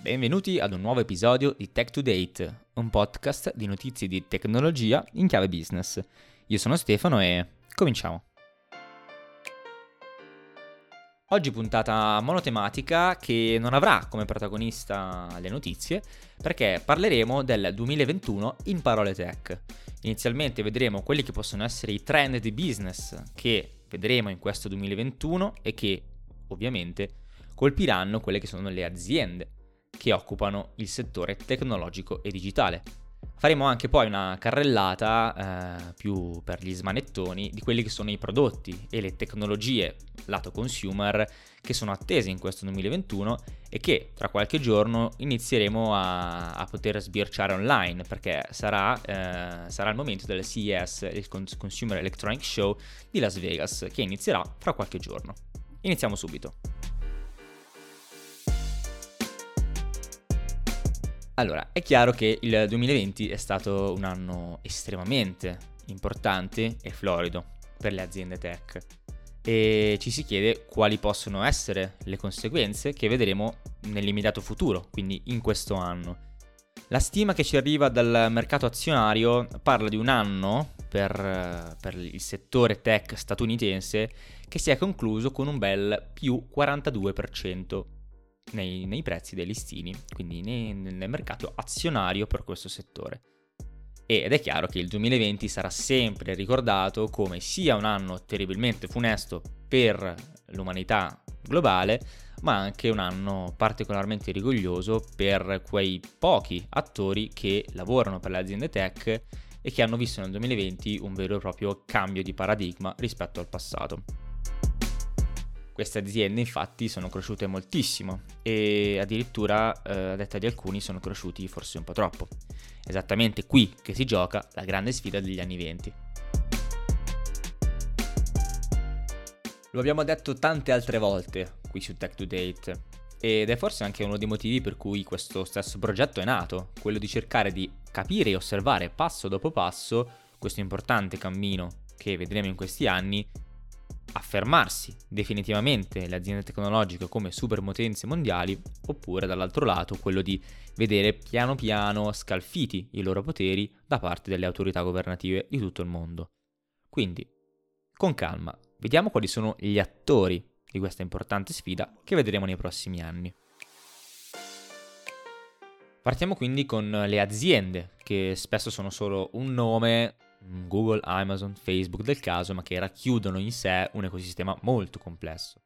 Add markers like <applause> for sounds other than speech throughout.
Benvenuti ad un nuovo episodio di Tech to Date, un podcast di notizie di tecnologia in chiave business. Io sono Stefano e cominciamo. Oggi puntata monotematica che non avrà come protagonista le notizie perché parleremo del 2021 in parole tech. Inizialmente vedremo quelli che possono essere i trend di business che vedremo in questo 2021 e che ovviamente colpiranno quelle che sono le aziende che occupano il settore tecnologico e digitale. Faremo anche poi una carrellata eh, più per gli smanettoni di quelli che sono i prodotti e le tecnologie lato consumer che sono attese in questo 2021 e che tra qualche giorno inizieremo a, a poter sbirciare online perché sarà, eh, sarà, il momento del CES, il Consumer Electronic Show di Las Vegas che inizierà fra qualche giorno. Iniziamo subito. Allora, è chiaro che il 2020 è stato un anno estremamente importante e florido per le aziende tech e ci si chiede quali possono essere le conseguenze che vedremo nell'immediato futuro, quindi in questo anno. La stima che ci arriva dal mercato azionario parla di un anno per, per, il settore tech statunitense che si è concluso con un bel più 42% nei, nei prezzi dei listini, quindi nei, nel mercato azionario per questo settore. Ed è chiaro che il 2020 sarà sempre ricordato come sia un anno terribilmente funesto per l'umanità globale, ma anche un anno particolarmente rigoglioso per quei pochi attori che lavorano per le aziende tech e che hanno visto nel 2020 un vero e proprio cambio di paradigma rispetto al passato. Queste aziende infatti sono cresciute moltissimo e addirittura, eh, a detta di alcuni, sono cresciuti forse un po' troppo. Esattamente qui che si gioca la grande sfida degli anni 20. Lo abbiamo detto tante altre volte qui su Tech to Date ed è forse anche uno dei motivi per cui questo stesso progetto è nato, quello di cercare di capire e osservare passo dopo passo questo importante cammino che vedremo in questi anni affermarsi definitivamente le aziende tecnologiche come superpotenze mondiali, oppure dall'altro lato quello di vedere piano piano scalfiti i loro poteri da parte delle autorità governative di tutto il mondo. Quindi, con calma, vediamo quali sono gli attori di questa importante sfida che vedremo nei prossimi anni. Partiamo quindi con le aziende, che spesso sono solo un nome Google, Amazon, Facebook del caso, ma che racchiudono in sé un ecosistema molto complesso.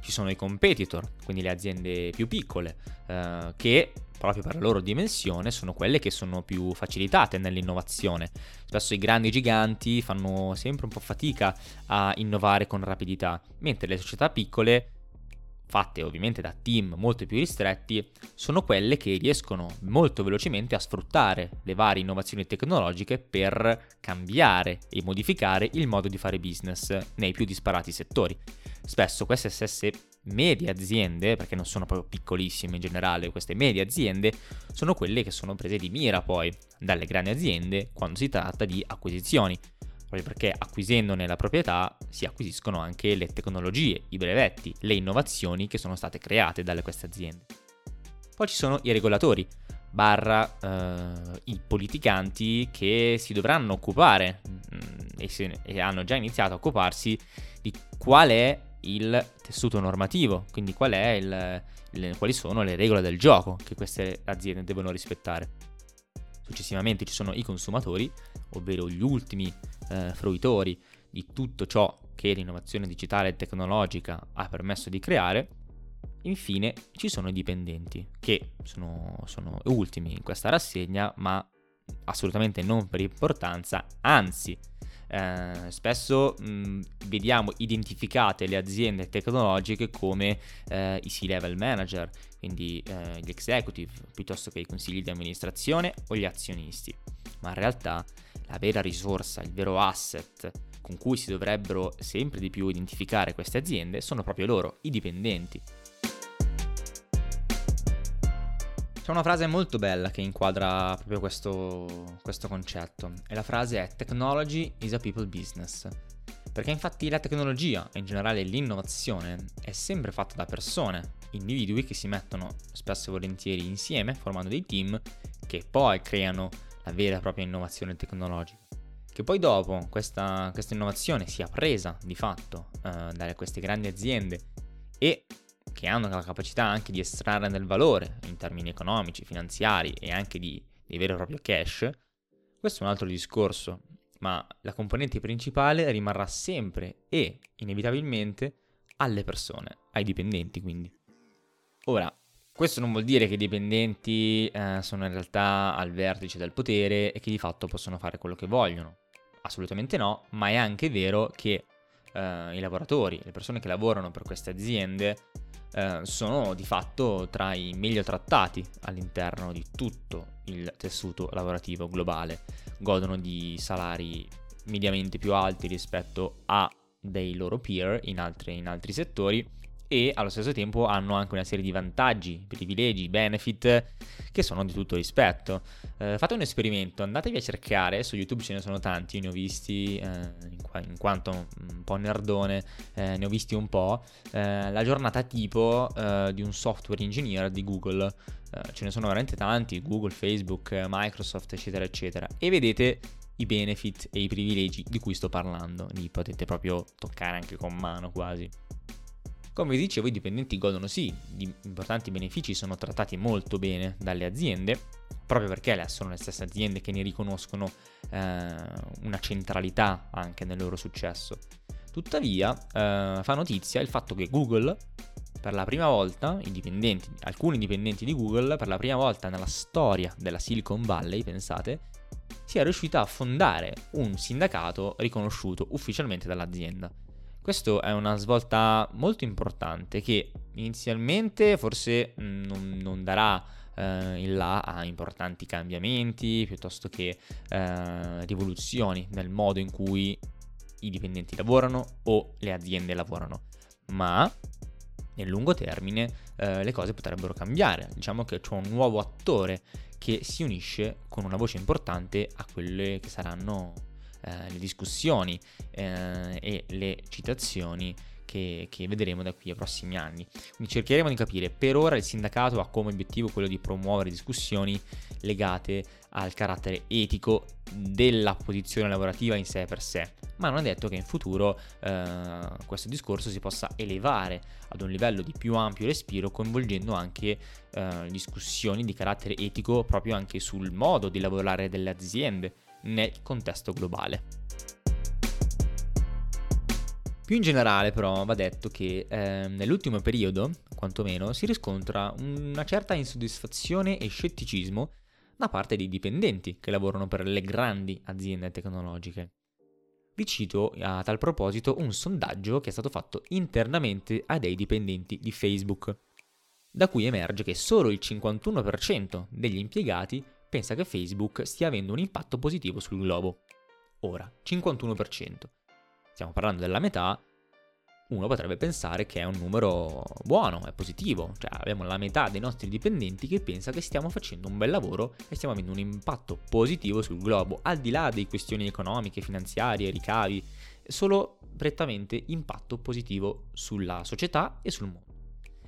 Ci sono i competitor, quindi le aziende più piccole, eh, che proprio per la loro dimensione sono quelle che sono più facilitate nell'innovazione. Spesso i grandi giganti fanno sempre un po' fatica a innovare con rapidità, mentre le società piccole fatte ovviamente da team molto più ristretti, sono quelle che riescono molto velocemente a sfruttare le varie innovazioni tecnologiche per cambiare e modificare il modo di fare business nei più disparati settori. Spesso queste stesse medie aziende, perché non sono proprio piccolissime in generale, queste medie aziende sono quelle che sono prese di mira poi dalle grandi aziende quando si tratta di acquisizioni proprio perché acquisendone la proprietà si acquisiscono anche le tecnologie, i brevetti, le innovazioni che sono state create dalle queste aziende. Poi ci sono i regolatori, barra eh, i politicanti che si dovranno occupare mh, mm, e, se, e hanno già iniziato a occuparsi di qual è il tessuto normativo, quindi qual il, il, quali sono le regole del gioco che queste aziende devono rispettare. Successivamente ci sono i consumatori, ovvero gli ultimi eh, fruitori di tutto ciò che l'innovazione digitale e tecnologica ha permesso di creare. Infine ci sono i dipendenti, che sono, sono ultimi in questa rassegna, ma assolutamente non per importanza, anzi eh, spesso mh, vediamo identificate le aziende tecnologiche come eh, i C-level manager, quindi eh, gli executive, piuttosto che i consigli di amministrazione o gli azionisti. Ma in realtà la vera risorsa, il vero asset con cui si dovrebbero sempre di più identificare queste aziende sono proprio loro, i dipendenti. C'è una frase molto bella che inquadra proprio questo, questo concetto e la frase è Technology is a people business. Perché infatti la tecnologia e in generale l'innovazione è sempre fatta da persone, individui che si mettono spesso e volentieri insieme formando dei team che poi creano la vera e propria innovazione tecnologica. Che poi dopo questa, questa innovazione sia presa di fatto eh, da queste grandi aziende e che hanno la capacità anche di estrarre del valore in termini economici, finanziari e anche di, di vero e proprio cash, questo è un altro discorso, ma la componente principale rimarrà sempre e inevitabilmente alle persone, ai dipendenti quindi. Ora, questo non vuol dire che i dipendenti eh, sono in realtà al vertice del potere e che di fatto possono fare quello che vogliono. Assolutamente no, ma è anche vero che eh, i lavoratori, le persone che lavorano per queste aziende, eh, sono di fatto tra i meglio trattati all'interno di tutto il tessuto lavorativo globale. Godono di salari mediamente più alti rispetto a dei loro peer in, altre, in altri settori e allo stesso tempo hanno anche una serie di vantaggi, privilegi, benefit che sono di tutto rispetto. Eh, fate un esperimento, andatevi a cercare, su YouTube ce ne sono tanti, ne ho visti, eh, in, qua, in, quanto un po' nerdone, eh, ne ho visti un po', eh, la giornata tipo eh, di un software engineer di Google. Eh, ce ne sono veramente tanti, Google, Facebook, Microsoft, eccetera, eccetera. E vedete i benefit e i privilegi di cui sto parlando, li potete proprio toccare anche con mano quasi. Come vi dicevo, i dipendenti godono sì di importanti benefici, sono trattati molto bene dalle aziende, proprio perché sono le stesse aziende che ne riconoscono eh, una centralità anche nel loro successo. Tuttavia, eh, fa notizia il fatto che Google, per la prima volta, dipendenti, alcuni dipendenti di Google, per la prima volta nella storia della Silicon Valley, pensate, sia riuscita a fondare un sindacato riconosciuto ufficialmente dall'azienda. Questo è una svolta molto importante che inizialmente forse mm, non, non darà eh, in là a importanti cambiamenti piuttosto che eh, rivoluzioni nel modo in cui i dipendenti lavorano o le aziende lavorano, ma nel lungo termine eh, le cose potrebbero cambiare. Diciamo che c'è un nuovo attore che si unisce con una voce importante a quelle che saranno eh, le discussioni eh, e le citazioni che, che, vedremo da qui ai prossimi anni. Quindi cercheremo di capire, per ora il sindacato ha come obiettivo quello di promuovere discussioni legate al carattere etico della posizione lavorativa in sé per sé, ma non è detto che in futuro eh, questo discorso si possa elevare ad un livello di più ampio respiro coinvolgendo anche eh, discussioni di carattere etico proprio anche sul modo di lavorare delle aziende, nel contesto globale. Più in generale però va detto che eh, nell'ultimo periodo, quantomeno, si riscontra una certa insoddisfazione e scetticismo da parte dei dipendenti che lavorano per le grandi aziende tecnologiche. Vi cito a tal proposito un sondaggio che è stato fatto internamente a dei dipendenti di Facebook, da cui emerge che solo il 51% degli impiegati pensa che Facebook stia avendo un impatto positivo sul globo. Ora, 51%. Stiamo parlando della metà, uno potrebbe pensare che è un numero buono, è positivo, cioè abbiamo la metà dei nostri dipendenti che pensa che stiamo facendo un bel lavoro e stiamo avendo un impatto positivo sul globo, al di là delle questioni economiche, finanziarie, ricavi, solo prettamente impatto positivo sulla società e sul mondo.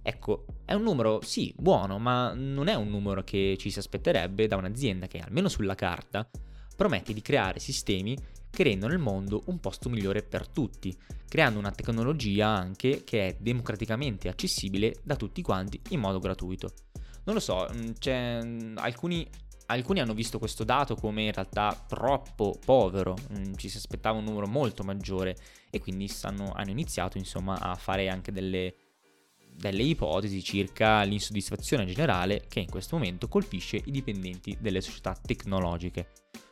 Ecco, è un numero sì buono, ma non è un numero che ci si aspetterebbe da un'azienda che, almeno sulla carta, promette di creare sistemi che rendono il mondo un posto migliore per tutti, creando una tecnologia anche che è democraticamente accessibile da tutti quanti in modo gratuito. Non lo so, mm, mm, alcuni, alcuni hanno visto questo dato come in realtà troppo povero, mm, ci si aspettava un numero molto maggiore e quindi stanno, hanno iniziato insomma a fare anche delle delle ipotesi circa l'insoddisfazione generale che in questo momento colpisce i dipendenti delle società tecnologiche,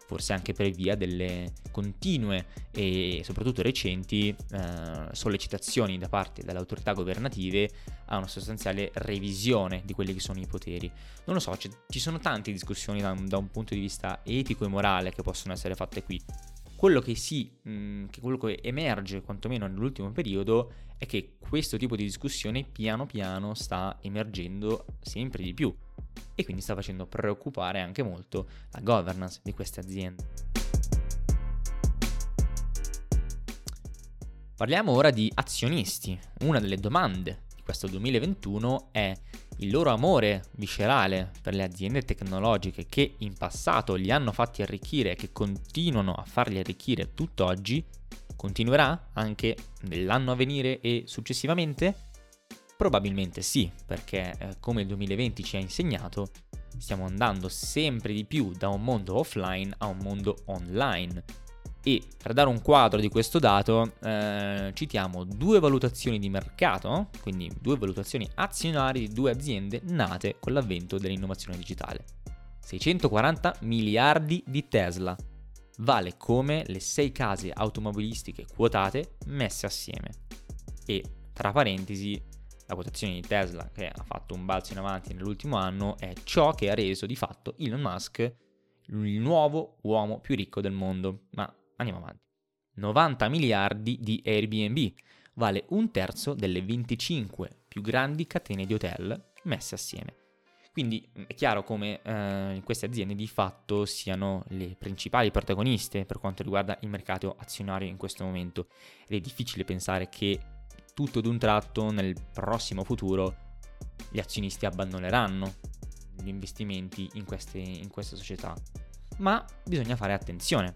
forse anche per via delle continue e soprattutto recenti eh, sollecitazioni da parte delle autorità governative a una sostanziale revisione di quelli che sono i poteri. Non lo so, ci sono tante discussioni da, da un punto di vista etico e morale che possono essere fatte qui. Quello che sì, mh, mm, che quello che emerge quantomeno nell'ultimo periodo è che questo tipo di discussione piano piano sta emergendo sempre di più e quindi sta facendo preoccupare anche molto la governance di queste aziende. Parliamo ora di azionisti. Una delle domande di questo 2021 è il loro amore viscerale per le aziende tecnologiche che in passato li hanno fatti arricchire e che continuano a farli arricchire tutt'oggi, continuerà anche nell'anno a venire e successivamente? Probabilmente sì, perché eh, come il 2020 ci ha insegnato, stiamo andando sempre di più da un mondo offline a un mondo online e per dare un quadro di questo dato eh, citiamo due valutazioni di mercato, quindi due valutazioni azionarie di due aziende nate con l'avvento dell'innovazione digitale. 640 miliardi di Tesla, vale come le sei case automobilistiche quotate messe assieme. E tra parentesi, la quotazione di Tesla che ha fatto un balzo in avanti nell'ultimo anno è ciò che ha reso di fatto Elon Musk il nuovo uomo più ricco del mondo. Ma Andiamo avanti. 90 miliardi di Airbnb, vale un terzo delle 25 più grandi catene di hotel messe assieme. Quindi è chiaro come eh, queste aziende di fatto siano le principali protagoniste per quanto riguarda il mercato azionario in questo momento ed è difficile pensare che tutto d'un tratto nel prossimo futuro gli azionisti abbandoneranno gli investimenti in queste, in queste società. Ma bisogna fare attenzione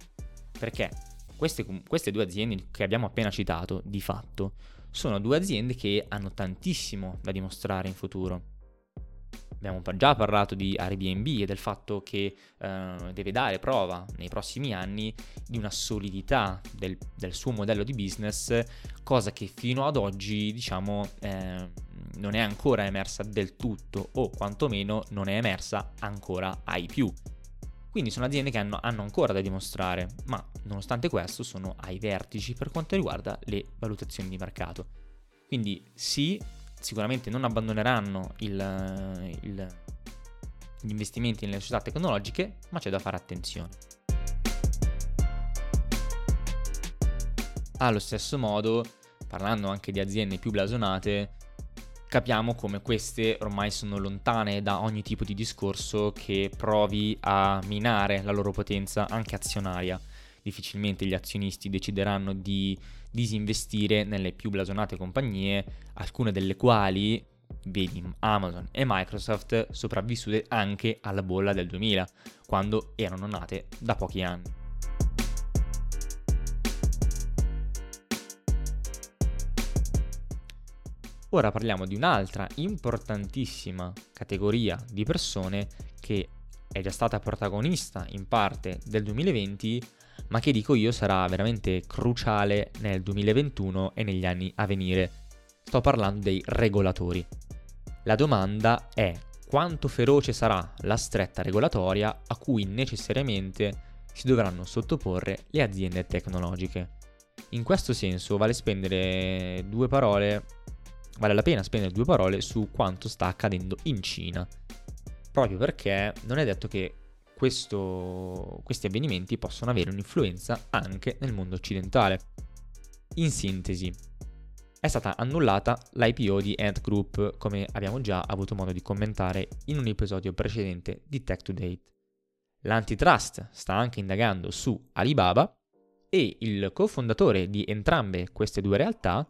perché queste, queste due aziende che abbiamo appena citato, di fatto, sono due aziende che hanno tantissimo da dimostrare in futuro. Abbiamo già parlato di Airbnb e del fatto che eh, deve dare prova nei prossimi anni di una solidità del, del, suo modello di business, cosa che fino ad oggi, diciamo, eh, non è ancora emersa del tutto o quantomeno non è emersa ancora ai più. Quindi sono aziende che hanno, hanno, ancora da dimostrare, ma nonostante questo sono ai vertici per quanto riguarda le valutazioni di mercato. Quindi sì, sicuramente non abbandoneranno il, il, gli investimenti nelle società tecnologiche, ma c'è da fare attenzione. Allo stesso modo, parlando anche di aziende più blasonate, capiamo come queste ormai sono lontane da ogni tipo di discorso che provi a minare la loro potenza anche azionaria. Difficilmente gli azionisti decideranno di disinvestire nelle più blasonate compagnie, alcune delle quali, vedi Amazon e Microsoft, sopravvissute anche alla bolla del 2000, quando erano nate da pochi anni. Ora parliamo di un'altra importantissima categoria di persone che è già stata protagonista in parte del 2020, ma che dico io sarà veramente cruciale nel 2021 e negli anni a venire. Sto parlando dei regolatori. La domanda è quanto feroce sarà la stretta regolatoria a cui necessariamente si dovranno sottoporre le aziende tecnologiche. In questo senso vale spendere due parole vale la pena spendere due parole su quanto sta accadendo in Cina, proprio perché non è detto che questo, questi avvenimenti possano avere un'influenza anche nel mondo occidentale. In sintesi, è stata annullata l'IPO di Ant Group, come abbiamo già avuto modo di commentare in un episodio precedente di Tech to Date. L'antitrust sta anche indagando su Alibaba e il cofondatore di entrambe queste due realtà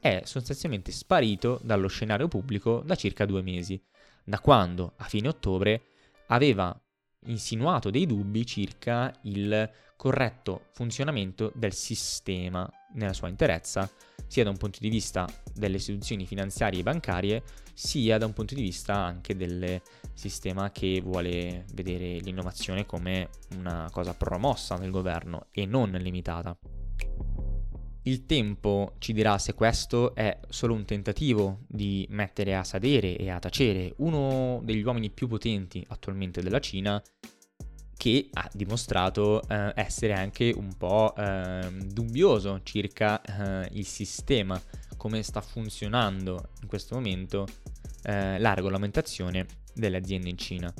è sostanzialmente sparito dallo scenario pubblico da circa due mesi, da quando a fine ottobre aveva insinuato dei dubbi circa il corretto funzionamento del sistema nella sua interezza, sia da un punto di vista delle istituzioni finanziarie e bancarie, sia da un punto di vista anche del sistema che vuole vedere l'innovazione come una cosa promossa nel governo e non limitata. Il tempo ci dirà se questo è solo un tentativo di mettere a sadere e a tacere uno degli uomini più potenti attualmente della Cina che ha dimostrato eh, essere anche un po' eh, dubbioso circa eh, il sistema, come sta funzionando in questo momento eh, la regolamentazione delle aziende in Cina.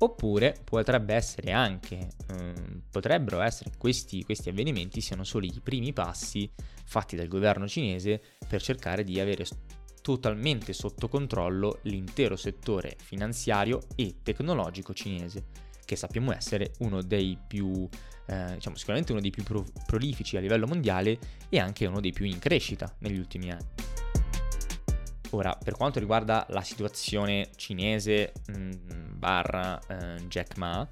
Oppure potrebbe essere anche, ehm, potrebbero essere questi, questi avvenimenti siano solo i primi passi fatti dal governo cinese per cercare di avere totalmente sotto controllo l'intero settore finanziario e tecnologico cinese, che sappiamo essere uno dei più, eh, diciamo sicuramente uno dei più pro- prolifici a livello mondiale e anche uno dei più in crescita negli ultimi anni. Ora, per quanto riguarda la situazione cinese mh, mm, barra eh, Jack Ma,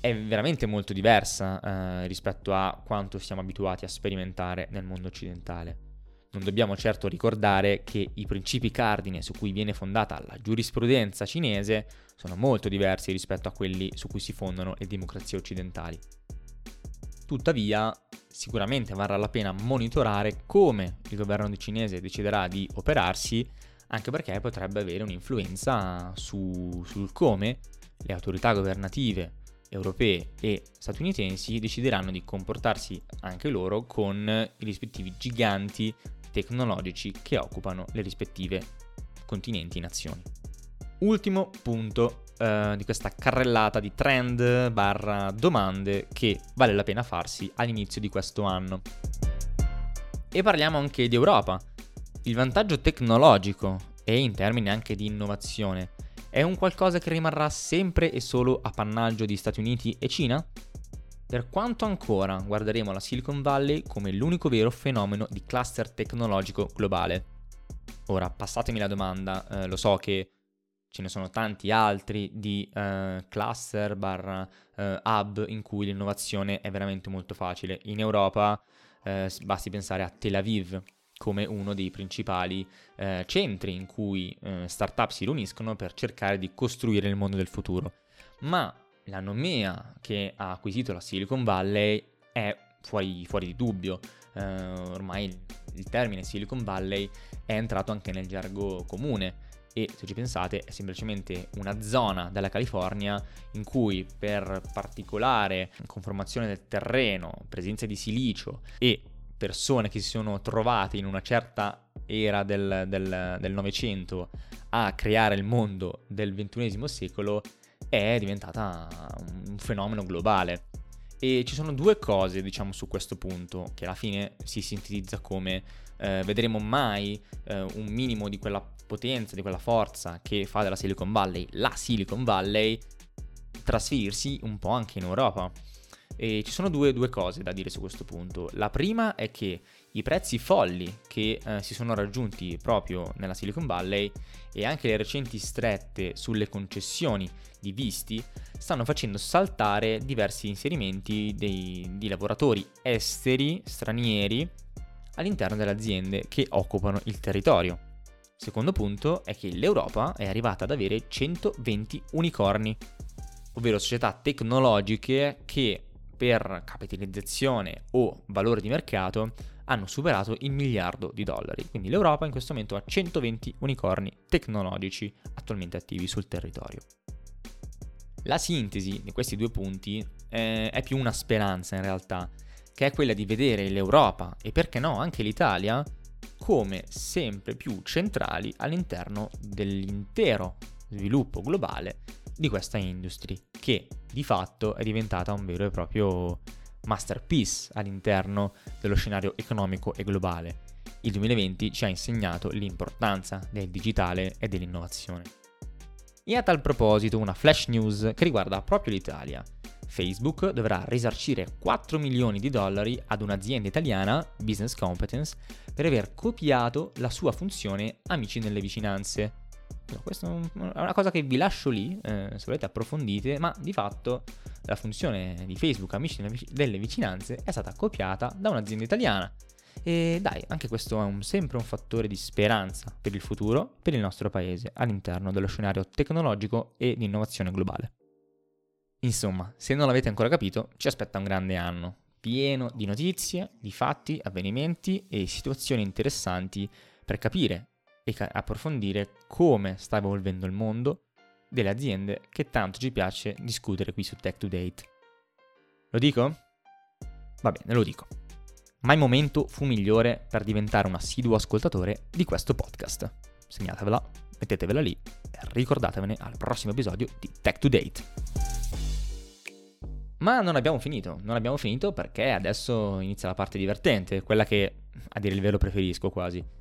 è veramente molto diversa eh, rispetto a quanto siamo abituati a sperimentare nel mondo occidentale. Non dobbiamo certo ricordare che i principi cardine su cui viene fondata la giurisprudenza cinese sono molto diversi rispetto a quelli su cui si fondano le democrazie occidentali. Tuttavia, sicuramente varrà la pena monitorare come il governo cinese deciderà di operarsi, anche perché potrebbe avere un'influenza su, sul come le autorità governative europee e statunitensi decideranno di comportarsi anche loro con i rispettivi giganti tecnologici che occupano le rispettive continenti e nazioni. Ultimo punto eh, di questa carrellata di trend barra domande che vale la pena farsi all'inizio di questo anno. E parliamo anche di Europa. Il vantaggio tecnologico e in termini anche di innovazione è un qualcosa che rimarrà sempre e solo appannaggio di Stati Uniti e Cina? Per quanto ancora guarderemo la Silicon Valley come l'unico vero fenomeno di cluster tecnologico globale? Ora, passatemi la domanda, eh, lo so che ce ne sono tanti altri di eh, cluster barra eh, hub in cui l'innovazione è veramente molto facile. In Europa eh, basti pensare a Tel Aviv, come uno dei principali eh, centri in cui eh, startup si riuniscono per cercare di costruire il mondo del futuro. Ma la nomea che ha acquisito la Silicon Valley è fuori, fuori di dubbio. Eh, ormai il, termine Silicon Valley è entrato anche nel gergo comune e se ci pensate è semplicemente una zona della California in cui per particolare conformazione del terreno, presenza di silicio e persone che si sono trovate in una certa era del, Novecento a creare il mondo del XXI secolo è diventata un fenomeno globale. E ci sono due cose, diciamo, su questo punto, che alla fine si sintetizza come eh, vedremo mai eh, un minimo di quella potenza, di quella forza che fa della Silicon Valley la Silicon Valley trasferirsi un po' anche in Europa. E ci sono due, due, cose da dire su questo punto. La prima è che i prezzi folli che eh, si sono raggiunti proprio nella Silicon Valley e anche le recenti strette sulle concessioni di visti stanno facendo saltare diversi inserimenti dei, di lavoratori esteri, stranieri, all'interno delle aziende che occupano il territorio. Secondo punto è che l'Europa è arrivata ad avere 120 unicorni, ovvero società tecnologiche che per capitalizzazione o valore di mercato hanno superato il miliardo di dollari. Quindi l'Europa in questo momento ha 120 unicorni tecnologici attualmente attivi sul territorio. La sintesi di questi due punti eh, è più una speranza in realtà, che è quella di vedere l'Europa e perché no anche l'Italia come sempre più centrali all'interno dell'intero sviluppo globale di questa industry, che di fatto è diventata un vero e proprio masterpiece all'interno dello scenario economico e globale. Il 2020 ci ha insegnato l'importanza del digitale e dell'innovazione. E a tal proposito una flash news che riguarda proprio l'Italia. Facebook dovrà risarcire 4 milioni di dollari ad un'azienda italiana, Business Competence, per aver copiato la sua funzione Amici nelle vicinanze. No, questa è una cosa che vi lascio lì, eh, se volete approfondite, ma di fatto la funzione di Facebook Amici delle vicinanze è stata copiata da un'azienda italiana. E dai, anche questo è un, sempre un fattore di speranza per il futuro, per il nostro paese, all'interno dello scenario tecnologico e di innovazione globale. Insomma, se non l'avete ancora capito, ci aspetta un grande anno, pieno di notizie, di fatti, avvenimenti e situazioni interessanti per capire e approfondire come sta evolvendo il mondo delle aziende che tanto ci piace discutere qui su Tech to Date. Lo dico? Va bene, lo dico. Mai momento fu migliore per diventare un assiduo ascoltatore di questo podcast. Segnatevela, mettetevela lì e ricordatevene al prossimo episodio di Tech to Date. Ma non abbiamo finito, non abbiamo finito perché adesso inizia la parte divertente, quella che a dire il vero preferisco quasi.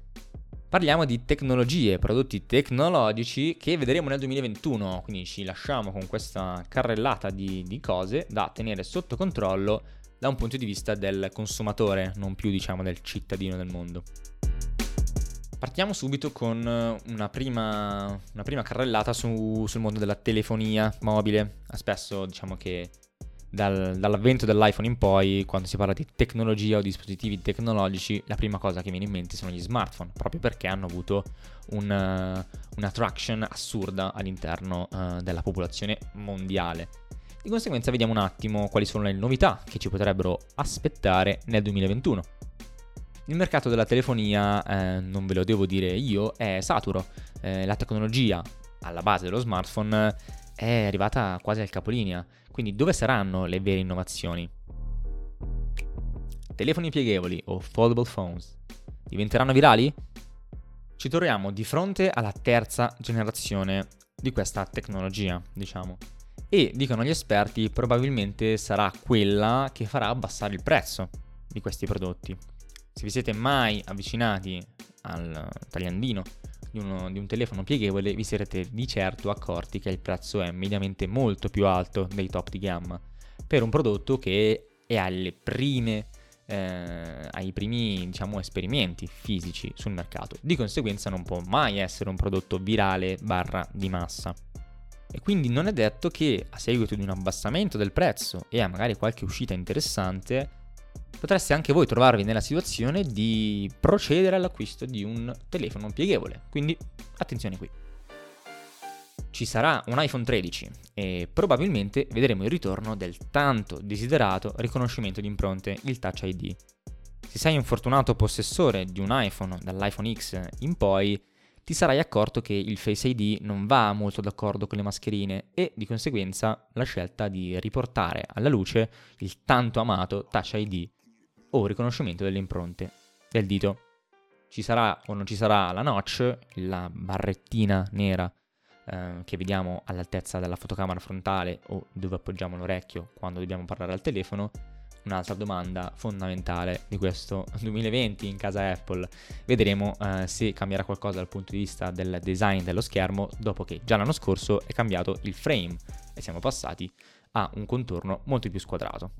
Parliamo di tecnologie, prodotti tecnologici che vedremo nel 2021, quindi ci lasciamo con questa carrellata di, di, cose da tenere sotto controllo da un punto di vista del consumatore, non più diciamo del cittadino del mondo. Partiamo subito con una prima, una prima carrellata su, sul mondo della telefonia mobile. Spesso diciamo che dal, dall'avvento dell'iPhone in poi, quando si parla di tecnologia o dispositivi tecnologici, la prima cosa che viene in mente sono gli smartphone, proprio perché hanno avuto un, uh, un'attraction assurda all'interno uh, della popolazione mondiale. Di conseguenza vediamo un attimo quali sono le novità che ci potrebbero aspettare nel 2021. Il mercato della telefonia, eh, non ve lo devo dire io, è saturo. Eh, la tecnologia alla base dello smartphone è arrivata quasi al capolinea. Quindi dove saranno le vere innovazioni? Telefoni pieghevoli o foldable phones diventeranno virali? Ci troviamo di fronte alla terza generazione di questa tecnologia, diciamo. E dicono gli esperti, probabilmente sarà quella che farà abbassare il prezzo di questi prodotti. Se vi siete mai avvicinati al tagliandino di, uno, di un telefono pieghevole vi sarete di certo accorti che il prezzo è mediamente molto più alto dei top di gamma per un prodotto che è alle prime eh, ai primi diciamo, esperimenti fisici sul mercato. Di conseguenza non può mai essere un prodotto virale barra di massa. E quindi non è detto che a seguito di un abbassamento del prezzo e a magari qualche uscita interessante potreste anche voi trovarvi nella situazione di procedere all'acquisto di un telefono pieghevole. Quindi attenzione qui. Ci sarà un iPhone 13 e probabilmente vedremo il ritorno del tanto desiderato riconoscimento di impronte, il Touch ID. Se sei un fortunato possessore di un iPhone dall'iPhone X in poi, ti sarai accorto che il Face ID non va molto d'accordo con le mascherine e di conseguenza la scelta di riportare alla luce il tanto amato Touch ID o riconoscimento delle impronte del dito. Ci sarà o non ci sarà la notch, la barrettina nera eh, che vediamo all'altezza della fotocamera frontale o dove appoggiamo l'orecchio quando dobbiamo parlare al telefono. Un'altra domanda fondamentale di questo <laughs> 2020 in casa Apple. Vedremo eh, se cambierà qualcosa dal punto di vista del design dello schermo dopo che già l'anno scorso è cambiato il frame e siamo passati a un contorno molto più squadrato.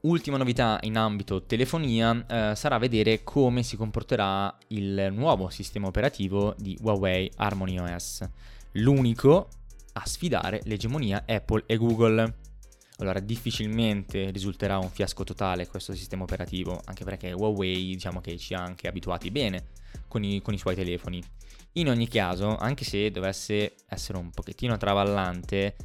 Ultima novità in ambito telefonia eh, sarà vedere come si comporterà il nuovo sistema operativo di Huawei Harmony OS, l'unico a sfidare l'egemonia Apple e Google. Allora, difficilmente risulterà un fiasco totale questo sistema operativo, anche perché Huawei diciamo che ci ha anche abituati bene con i, con i suoi telefoni. In ogni caso, anche se dovesse essere un pochettino travallante,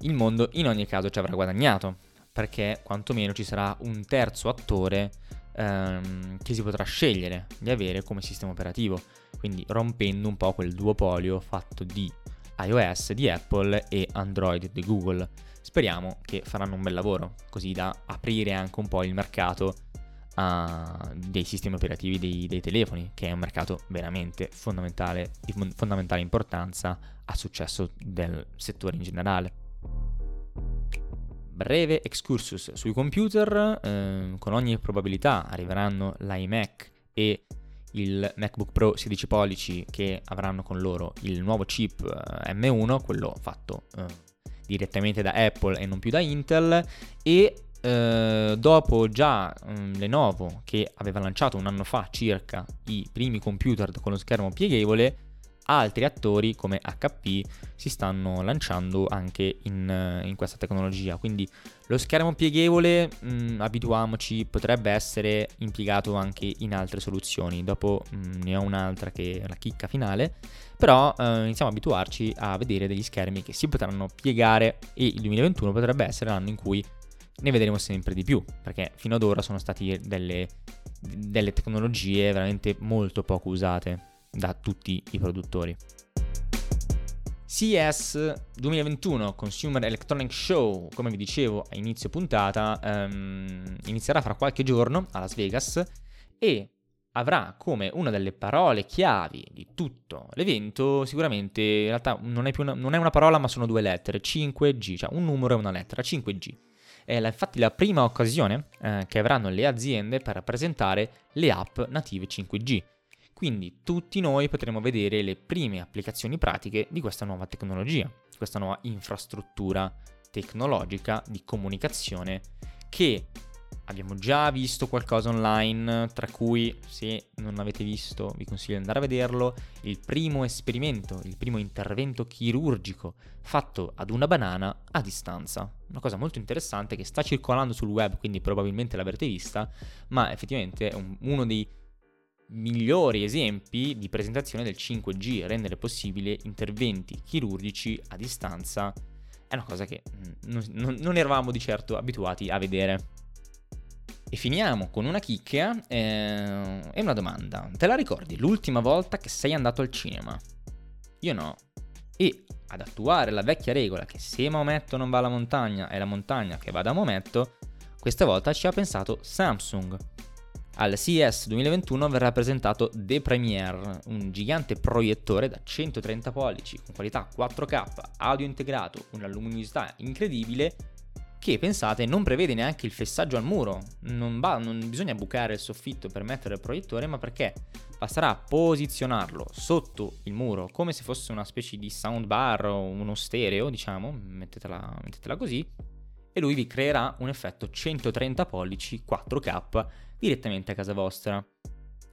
il mondo in ogni caso ci avrà guadagnato perché quantomeno ci sarà un terzo attore ehm, che si potrà scegliere di avere come sistema operativo, quindi rompendo un po' quel duopolio fatto di iOS di Apple e Android di Google. Speriamo che faranno un bel lavoro, così da aprire anche un po' il mercato uh, dei sistemi operativi dei, dei, telefoni, che è un mercato veramente fondamentale, di fondamentale importanza al successo del settore in generale breve excursus sui computer, eh, con ogni probabilità arriveranno l'iMac e il MacBook Pro 16 pollici che avranno con loro il nuovo chip eh, M1, quello fatto eh, direttamente da Apple e non più da Intel, e eh, dopo già um, Lenovo che aveva lanciato un anno fa circa i primi computer con lo schermo pieghevole, altri attori come HP si stanno lanciando anche in, in questa tecnologia. Quindi lo schermo pieghevole, mh, mm, abituamoci, potrebbe essere impiegato anche in altre soluzioni. Dopo mh, mm, ne ho un'altra che è la chicca finale. Però eh, iniziamo a abituarci a vedere degli schermi che si potranno piegare e il 2021 potrebbe essere l'anno in cui ne vedremo sempre di più, perché fino ad ora sono state delle, delle tecnologie veramente molto poco usate da tutti i produttori. CES 2021 Consumer Electronic Show, come vi dicevo a inizio puntata, um, inizierà fra qualche giorno a Las Vegas e avrà come una delle parole chiavi di tutto l'evento, sicuramente in realtà non è, una, non è una parola ma sono due lettere, 5G, cioè un numero e una lettera, 5G. è infatti la prima occasione eh, che avranno le aziende per presentare le app native 5G. Quindi tutti noi potremo vedere le prime applicazioni pratiche di questa nuova tecnologia, questa nuova infrastruttura tecnologica di comunicazione che abbiamo già visto qualcosa online, tra cui se non avete visto vi consiglio di andare a vederlo, il primo esperimento, il primo intervento chirurgico fatto ad una banana a distanza. Una cosa molto interessante che sta circolando sul web, quindi probabilmente l'avrete vista, ma effettivamente è un, uno dei migliori esempi di presentazione del 5G, rendere possibile interventi chirurgici a distanza è una cosa che mm, non, non, eravamo di certo abituati a vedere. E finiamo con una chicchia eh, e una domanda. Te la ricordi l'ultima volta che sei andato al cinema? Io no. E ad attuare la vecchia regola che se Maometto non va alla montagna è la montagna che va da Maometto, questa volta ci ha pensato Samsung. Al CES 2021 verrà presentato The Premiere, un gigante proiettore da 130 pollici con qualità 4K, audio integrato, una luminosità incredibile che pensate non prevede neanche il fessaggio al muro, non, va, non bisogna bucare il soffitto per mettere il proiettore, ma perché? Basterà posizionarlo sotto il muro come se fosse una specie di soundbar o uno stereo, diciamo, mettetela, mettetela così, e lui vi creerà un effetto 130 pollici 4K direttamente a casa vostra.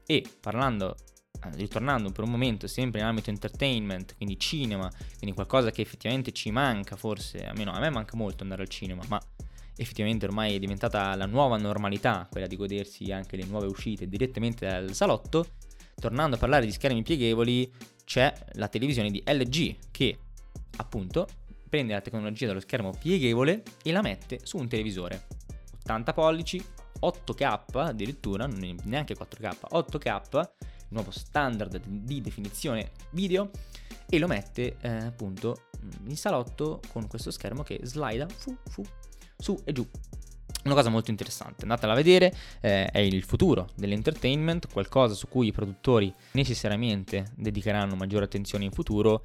E parlando, eh, ritornando per un momento sempre in ambito entertainment, quindi cinema, quindi qualcosa che effettivamente ci manca forse, almeno a me manca molto andare al cinema, ma effettivamente ormai è diventata la nuova normalità, quella di godersi anche le nuove uscite direttamente dal salotto, tornando a parlare di schermi pieghevoli, c'è la televisione di LG che appunto prende la tecnologia dello schermo pieghevole e la mette su un televisore. 80 pollici, 8K addirittura, neanche 4K, 8K, il nuovo standard di definizione video, e lo mette eh, appunto in salotto con questo schermo che slida fu, fu, su e giù. Una cosa molto interessante, andatela a vedere, eh, è il futuro dell'entertainment, qualcosa su cui i produttori necessariamente dedicheranno maggiore attenzione in futuro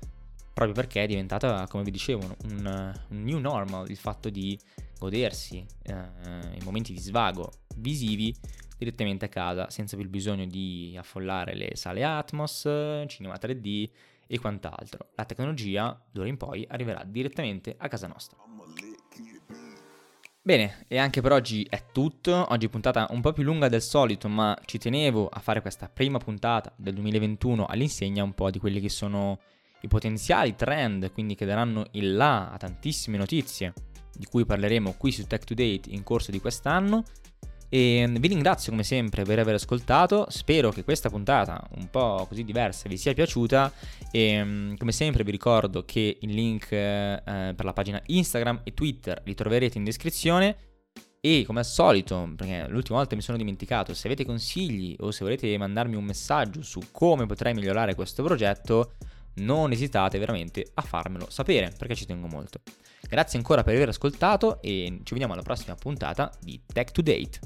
proprio perché è diventata, come vi dicevo, un, un new normal il fatto di godersi eh, i momenti di svago visivi direttamente a casa senza più il bisogno di affollare le sale Atmos, cinema 3D e quant'altro. La tecnologia d'ora in poi arriverà direttamente a casa nostra. Bene, e anche per oggi è tutto. Oggi puntata un po' più lunga del solito, ma ci tenevo a fare questa prima puntata del 2021 all'insegna un po' di quelli che sono i potenziali trend, quindi che daranno il là a tantissime notizie di cui parleremo qui su Tech to Date in corso di quest'anno. E vi ringrazio come sempre per aver ascoltato, spero che questa puntata un po' così diversa vi sia piaciuta e come sempre vi ricordo che il link eh, per la pagina Instagram e Twitter li troverete in descrizione e come al solito, perché l'ultima volta mi sono dimenticato, se avete consigli o se volete mandarmi un messaggio su come potrei migliorare questo progetto, non esitate veramente a farmelo sapere perché ci tengo molto. Grazie ancora per aver ascoltato e ci vediamo alla prossima puntata di Tech to Date.